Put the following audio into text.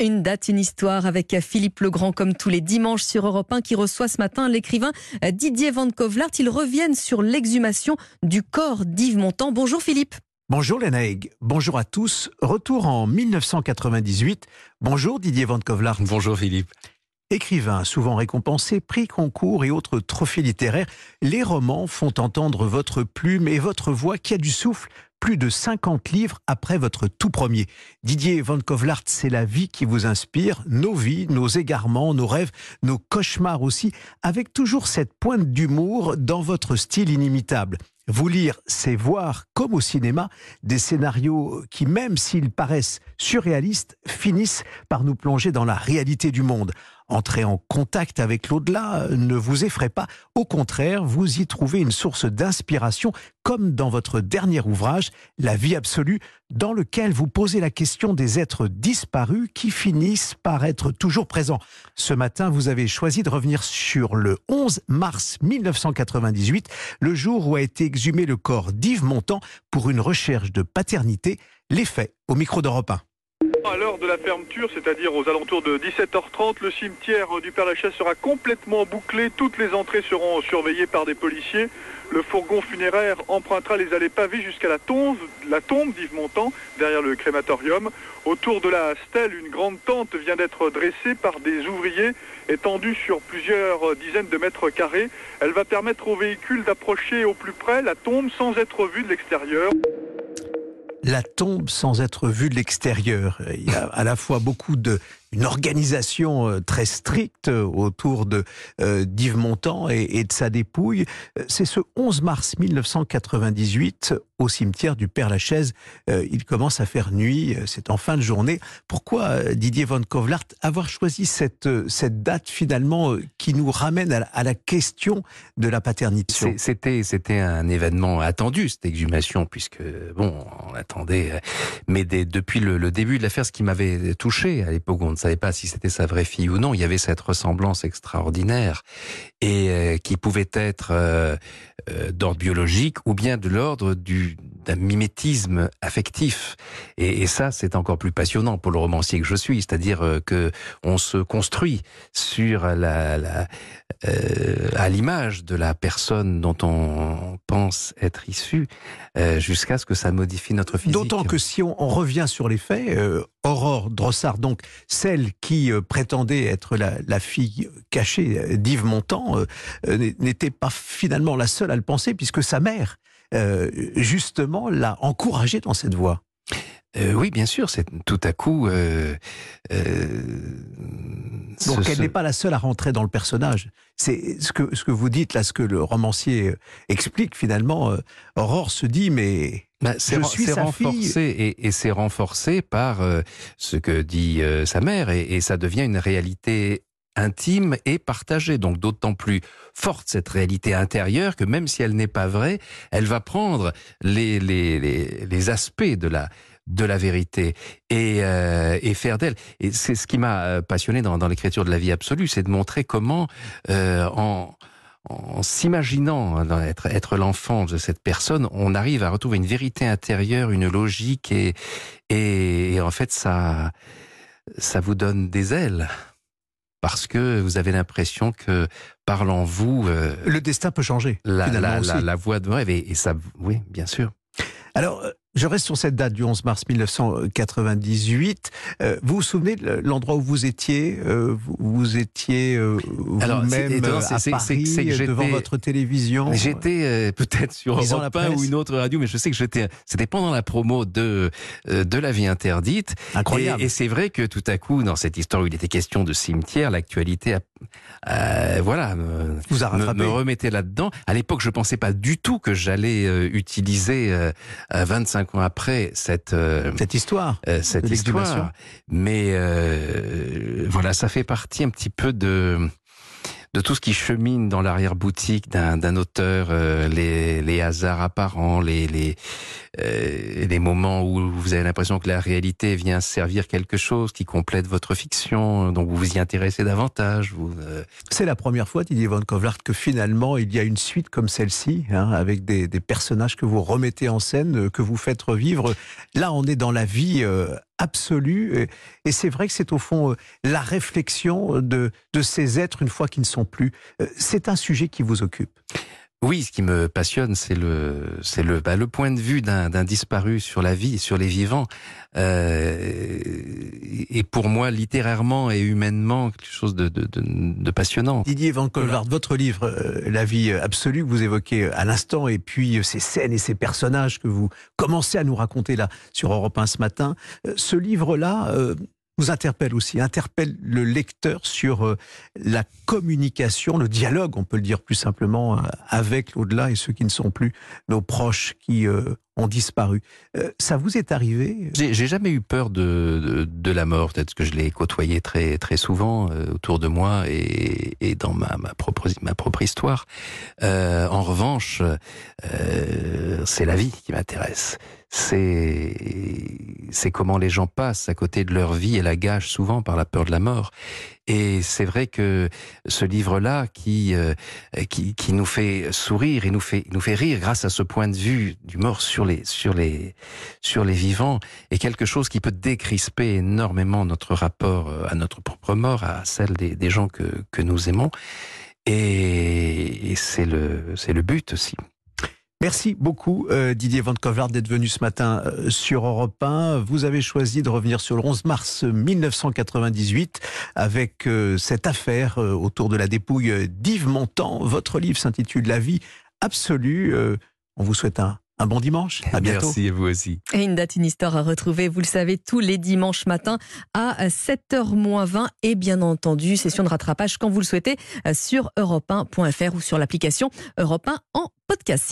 Une date, une histoire avec Philippe Legrand comme tous les dimanches sur Europe 1 qui reçoit ce matin l'écrivain Didier Van Kovlart. Ils reviennent sur l'exhumation du corps d'Yves Montand. Bonjour Philippe. Bonjour Léna bonjour à tous. Retour en 1998. Bonjour Didier Van Kovlart. Bonjour Philippe. Écrivain souvent récompensé, prix concours et autres trophées littéraires, les romans font entendre votre plume et votre voix qui a du souffle plus de 50 livres après votre tout premier. Didier Van Kovlart, c'est la vie qui vous inspire, nos vies, nos égarements, nos rêves, nos cauchemars aussi, avec toujours cette pointe d'humour dans votre style inimitable. Vous lire, c'est voir, comme au cinéma, des scénarios qui, même s'ils paraissent surréalistes, finissent par nous plonger dans la réalité du monde. Entrer en contact avec l'au-delà ne vous effraie pas. Au contraire, vous y trouvez une source d'inspiration, comme dans votre dernier ouvrage, La vie absolue, dans lequel vous posez la question des êtres disparus qui finissent par être toujours présents. Ce matin, vous avez choisi de revenir sur le 11 mars 1998, le jour où a été exhumé le corps d'Yves Montand pour une recherche de paternité. Les faits au micro d'Europe 1. À l'heure de la fermeture, c'est-à-dire aux alentours de 17h30, le cimetière du Père-Lachaise sera complètement bouclé. Toutes les entrées seront surveillées par des policiers. Le fourgon funéraire empruntera les allées pavées jusqu'à la tombe, la tombe d'Yves Montand, derrière le crématorium. Autour de la stèle, une grande tente vient d'être dressée par des ouvriers étendue sur plusieurs dizaines de mètres carrés. Elle va permettre aux véhicules d'approcher au plus près la tombe sans être vus de l'extérieur la tombe sans être vue de l'extérieur. Il y a à la fois beaucoup de une organisation euh, très stricte autour de euh, d'Yves Montand et, de sa dépouille. C'est ce 11 mars 1998 au cimetière du Père Lachaise. Euh, il commence à faire nuit, c'est en fin de journée. Pourquoi Didier Van Kovlart avoir choisi cette cette date finalement qui nous ramène à la, question de la paternité C'était c'était un événement attendu cette exhumation puisque bon on attendait, mais depuis le, le, début de l'affaire, ce qui m'avait touché à l'époque ne savait pas si c'était sa vraie fille ou non. Il y avait cette ressemblance extraordinaire et euh, qui pouvait être euh, euh, d'ordre biologique ou bien de l'ordre du d'un mimétisme affectif. Et, ça, c'est encore plus passionnant pour le romancier que je suis, c'est-à-dire que on se construit sur la, la à l'image de la personne dont on pense être issu, jusqu'à ce que ça modifie notre physique. D'autant que si on, revient sur les faits, Aurore Drossard, donc celle qui prétendait être la, la fille cachée d'Yves Montand, euh, n'était pas finalement la seule à le penser, puisque sa mère, euh, justement, l'a encouragé dans cette voie. Euh, oui, bien sûr, c'est tout à coup. Euh, Donc elle n'est pas la seule à rentrer dans le personnage. C'est ce que ce que vous dites là, ce que le romancier explique finalement. Aurore se dit mais bah, je suis sa renforcé Et, et c'est renforcé par ce que dit sa mère et, et, ça devient une réalité intime et partagée. Donc d'autant plus forte cette réalité intérieure que même si elle n'est pas vraie, elle va prendre les, les, les, les aspects de la de la vérité et, euh, et faire d'elle. Et c'est ce qui m'a euh, passionné dans, dans l'écriture de la vie absolue, c'est de montrer comment euh, en en s'imaginant hein, être, être l'enfant de cette personne, on arrive à retrouver une vérité intérieure, une logique et, et en fait ça, ça vous donne des ailes parce que vous avez l'impression que parlant vous, euh, le destin peut changer. La, la, la, voix de rêve et, et ça, oui, bien sûr. Alors, euh, je reste sur cette date du 11 mars 1998. Euh, vous vous souvenez de l'endroit où vous étiez euh, Vous étiez vous-même à Paris, devant votre télévision J'étais peut-être sur Europe 1 ou une autre radio, mais je sais que j'étais. C'était pendant la promo de de La Vie interdite. Incroyable. Et, et c'est vrai que tout à coup, dans cette histoire où il était question de cimetière, l'actualité a euh, voilà, me, Vous a me, me remettez là-dedans. À l'époque, je pensais pas du tout que j'allais euh, utiliser euh, 25 ans après cette euh, cette histoire, euh, cette histoire. Mais voilà, ça fait partie un petit peu de de tout ce qui chemine dans l'arrière-boutique d'un auteur, euh, les, les, hasards apparents, les, les, euh, les moments où vous avez l'impression que la réalité vient servir quelque chose qui complète votre fiction, donc vous vous y intéressez davantage. Euh... C'est la première fois, Didier Van Kovlart, que finalement il y a une suite comme celle-ci, hein, avec des, des, personnages que vous remettez en scène, que vous faites revivre. Là, on est dans la vie euh, absolue. Et c'est vrai que c'est au fond la réflexion de, de ces êtres une fois qu'ils ne sont plus. C'est un sujet qui vous occupe. Oui, ce qui me passionne, c'est le, c'est le, bah, le point de vue d'un, disparu sur la vie, sur les vivants. Euh, et pour moi, littérairement et humainement, quelque chose de, de, de, passionnant. Didier Van Colvard, votre livre, euh, La vie absolue, que vous évoquez à l'instant, et puis euh, ces scènes et ces personnages que vous commencez à nous raconter là sur Europe 1 ce matin, euh, ce livre-là, vous interpelle aussi, interpelle le lecteur sur euh, la communication, le dialogue, on peut le dire plus simplement, euh, avec l'au-delà et ceux qui ne sont plus nos proches qui euh, ont disparu. ça vous est arrivé J'ai jamais eu peur de, de, la mort, peut-être que je l'ai côtoyé très, très souvent autour de moi et, et dans ma, ma, propre, ma propre histoire. en revanche, c'est la vie qui m'intéresse c'est c'est comment les gens passent à côté de leur vie et la gâchent souvent par la peur de la mort. Et c'est vrai que ce livre-là, qui, euh, qui, qui nous fait sourire et nous fait nous fait rire grâce à ce point de vue du mort sur les sur les sur les vivants, est quelque chose qui peut décrisper énormément notre rapport euh, à notre propre mort, à celle des, gens que que nous aimons. Et, et c'est le c'est le but aussi. Merci beaucoup euh, Didier Van Kovlard d'être venu ce matin euh, sur Europe 1. Vous avez choisi de revenir sur le 11 mars 1998 avec euh, cette affaire autour de la dépouille d'Yves Montand. Votre livre s'intitule La vie absolue. on vous souhaite un, un bon dimanche. À bientôt. Merci à vous aussi. Et une date, une histoire à retrouver, vous le savez, tous les dimanches matins à 7h20 et bien entendu, session de rattrapage quand vous le souhaitez sur europe1.fr ou sur l'application Europe 1 en podcast.